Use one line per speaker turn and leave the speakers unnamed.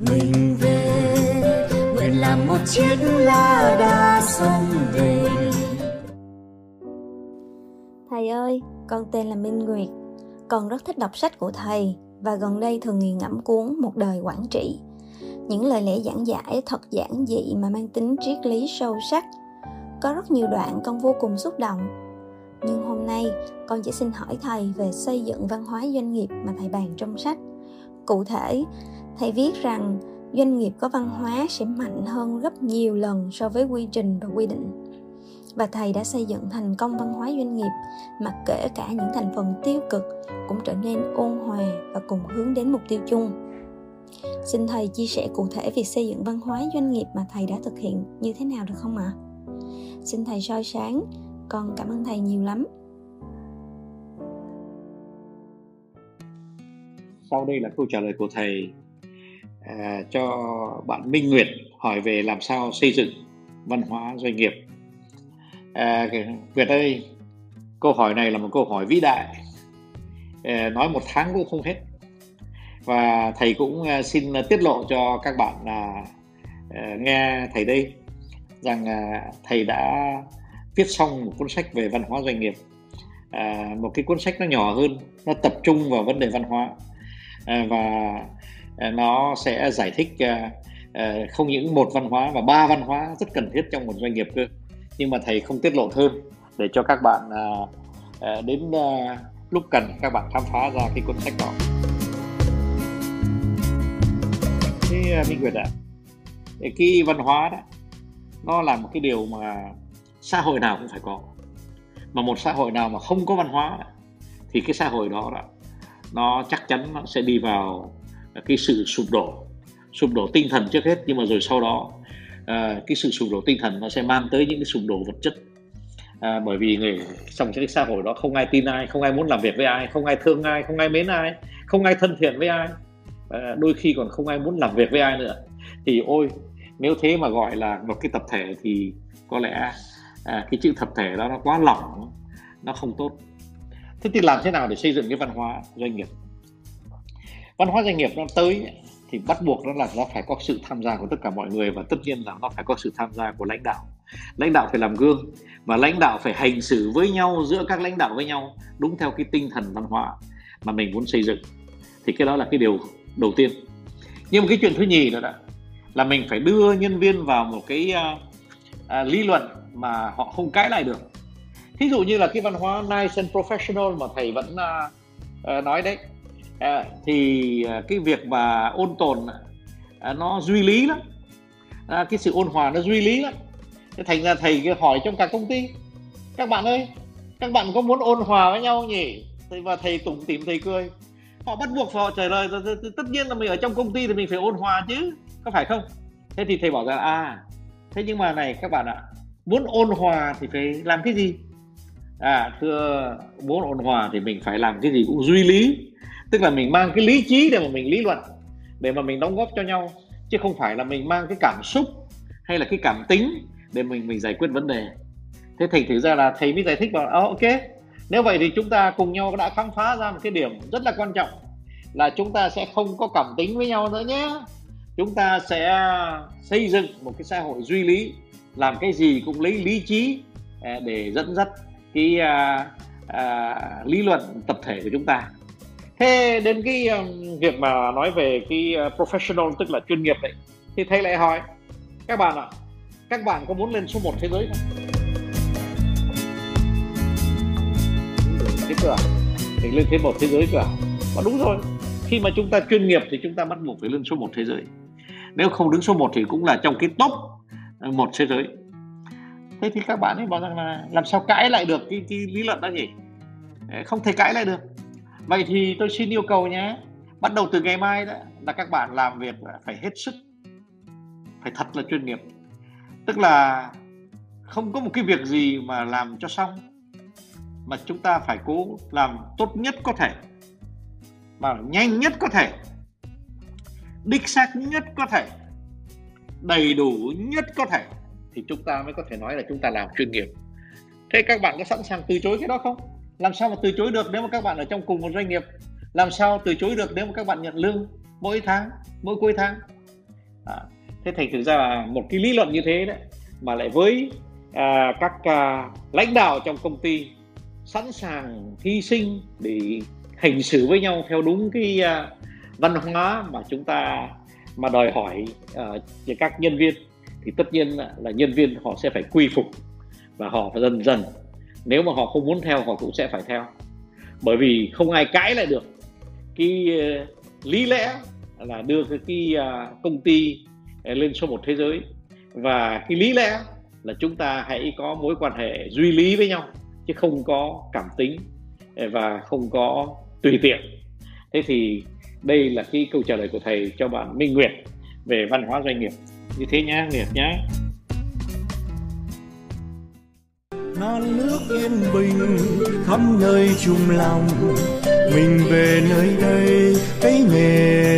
mình về nguyện làm một chiếc lá đa sông về
Thầy ơi, con tên là Minh Nguyệt. Con rất thích đọc sách của thầy và gần đây thường nghiền ngẫm cuốn Một đời quản trị. Những lời lẽ giảng giải thật giản dị mà mang tính triết lý sâu sắc. Có rất nhiều đoạn con vô cùng xúc động. Nhưng hôm nay con chỉ xin hỏi thầy về xây dựng văn hóa doanh nghiệp mà thầy bàn trong sách. Cụ thể, thầy viết rằng doanh nghiệp có văn hóa sẽ mạnh hơn gấp nhiều lần so với quy trình và quy định. Và thầy đã xây dựng thành công văn hóa doanh nghiệp mà kể cả những thành phần tiêu cực cũng trở nên ôn hòa và cùng hướng đến mục tiêu chung. Xin thầy chia sẻ cụ thể việc xây dựng văn hóa doanh nghiệp mà thầy đã thực hiện như thế nào được không ạ? Xin thầy soi sáng. Con cảm ơn thầy nhiều lắm.
Sau đây là câu trả lời của thầy. À, cho bạn Minh Nguyệt hỏi về làm sao xây dựng văn hóa doanh nghiệp. À, Việt ơi câu hỏi này là một câu hỏi vĩ đại. À, nói một tháng cũng không hết. Và thầy cũng à, xin tiết lộ cho các bạn là à, nghe thầy đây rằng à, thầy đã viết xong một cuốn sách về văn hóa doanh nghiệp. À, một cái cuốn sách nó nhỏ hơn nó tập trung vào vấn đề văn hóa. À, và à, nó sẽ giải thích à, không những một văn hóa mà ba văn hóa rất cần thiết trong một doanh nghiệp cơ. Nhưng mà thầy không tiết lộ thêm để cho các bạn đến lúc cần các bạn khám phá ra cái cuốn sách đó. Thế minh nguyệt ạ à, cái văn hóa đó nó là một cái điều mà xã hội nào cũng phải có. Mà một xã hội nào mà không có văn hóa thì cái xã hội đó, đó nó chắc chắn nó sẽ đi vào cái sự sụp đổ sụp đổ tinh thần trước hết nhưng mà rồi sau đó à, cái sự sụp đổ tinh thần nó sẽ mang tới những cái sụp đổ vật chất. À, bởi vì người trong cái xã hội đó không ai tin ai không ai muốn làm việc với ai không ai thương ai không ai mến ai không ai thân thiện với ai. À, đôi khi còn không ai muốn làm việc với ai nữa. Thì ôi nếu thế mà gọi là một cái tập thể thì có lẽ à, cái chữ tập thể đó nó quá lỏng nó không tốt thế thì làm thế nào để xây dựng cái văn hóa doanh nghiệp? Văn hóa doanh nghiệp nó tới thì bắt buộc nó là nó phải có sự tham gia của tất cả mọi người và tất nhiên là nó phải có sự tham gia của lãnh đạo. Lãnh đạo phải làm gương và lãnh đạo phải hành xử với nhau giữa các lãnh đạo với nhau đúng theo cái tinh thần văn hóa mà mình muốn xây dựng. Thì cái đó là cái điều đầu tiên. Nhưng mà cái chuyện thứ nhì nữa đó là mình phải đưa nhân viên vào một cái uh, uh, lý luận mà họ không cãi lại được thí dụ như là cái văn hóa nice and professional mà thầy vẫn uh, uh, nói đấy uh, thì uh, cái việc mà ôn tồn uh, nó duy lý lắm. Uh, cái sự ôn hòa nó duy lý lắm. Thế thành ra thầy hỏi trong cả công ty các bạn ơi các bạn có muốn ôn hòa với nhau nhỉ? Và thầy tủm tỉm thầy cười. Họ bắt buộc họ trả lời tất nhiên là mình ở trong công ty thì mình phải ôn hòa chứ có phải không? Thế thì thầy bảo rằng à thế nhưng mà này các bạn ạ muốn ôn hòa thì phải làm cái gì? À thưa muốn ôn hòa thì mình phải làm cái gì cũng duy lý. Tức là mình mang cái lý trí để mà mình lý luận để mà mình đóng góp cho nhau. Chứ không phải là mình mang cái cảm xúc hay là cái cảm tính để mình mình giải quyết vấn đề. Thế thành thử ra là thầy mới giải thích bảo oh, ok. Nếu vậy thì chúng ta cùng nhau đã khám phá ra một cái điểm rất là quan trọng là chúng ta sẽ không có cảm tính với nhau nữa nhé. Chúng ta sẽ xây dựng một cái xã hội duy lý làm cái gì cũng lấy lý trí à, để dẫn dắt cái à, à, lý luận tập thể của chúng ta. Thế đến cái um, việc mà nói về cái uh, professional tức là chuyên nghiệp đấy thì thầy lại hỏi các bạn ạ à, các bạn có muốn lên số 1 thế giới không? Thế cửa thì à? lên thế một thế giới cửa và đúng rồi khi mà chúng ta chuyên nghiệp thì chúng ta bắt buộc phải lên số 1 thế giới. Nếu không đứng số 1 thì cũng là trong cái top à, một thế giới thế thì các bạn ấy bảo rằng là làm sao cãi lại được cái, cái lý luận đó nhỉ? Không thể cãi lại được. Vậy thì tôi xin yêu cầu nhé bắt đầu từ ngày mai đó là các bạn làm việc phải hết sức phải thật là chuyên nghiệp. Tức là không có một cái việc gì mà làm cho xong mà chúng ta phải cố làm tốt nhất có thể và nhanh nhất có thể đích xác nhất có thể đầy đủ nhất có thể thì chúng ta mới có thể nói là chúng ta làm chuyên nghiệp. Thế các bạn có sẵn sàng từ chối cái đó không? Làm sao mà từ chối được nếu mà các bạn ở trong cùng một doanh nghiệp? Làm sao từ chối được nếu mà các bạn nhận lương mỗi tháng mỗi cuối tháng? À, thế thành thực ra là một cái lý luận như thế đấy mà lại với à, các à, lãnh đạo trong công ty sẵn sàng hy sinh để hành xử với nhau theo đúng cái à, văn hóa mà chúng ta mà đòi hỏi uh, các nhân viên thì tất nhiên là nhân viên họ sẽ phải quy phục và họ phải dần dần nếu mà họ không muốn theo họ cũng sẽ phải theo. Bởi vì không ai cãi lại được. Cái uh, lý lẽ là đưa cái, cái uh, công ty ờ, lên số một thế giới. Và cái lý lẽ là chúng ta hãy có mối quan hệ duy lý với nhau chứ không có cảm tính ờ, và không có tùy tiện. Thế thì đây là cái câu trả lời của thầy cho bạn Minh Nguyệt về văn hóa doanh nghiệp. Như thế nhá Nguyệt nhá.
Non nước yên bình khắp nơi chung lòng. Mình về nơi đây, cái nền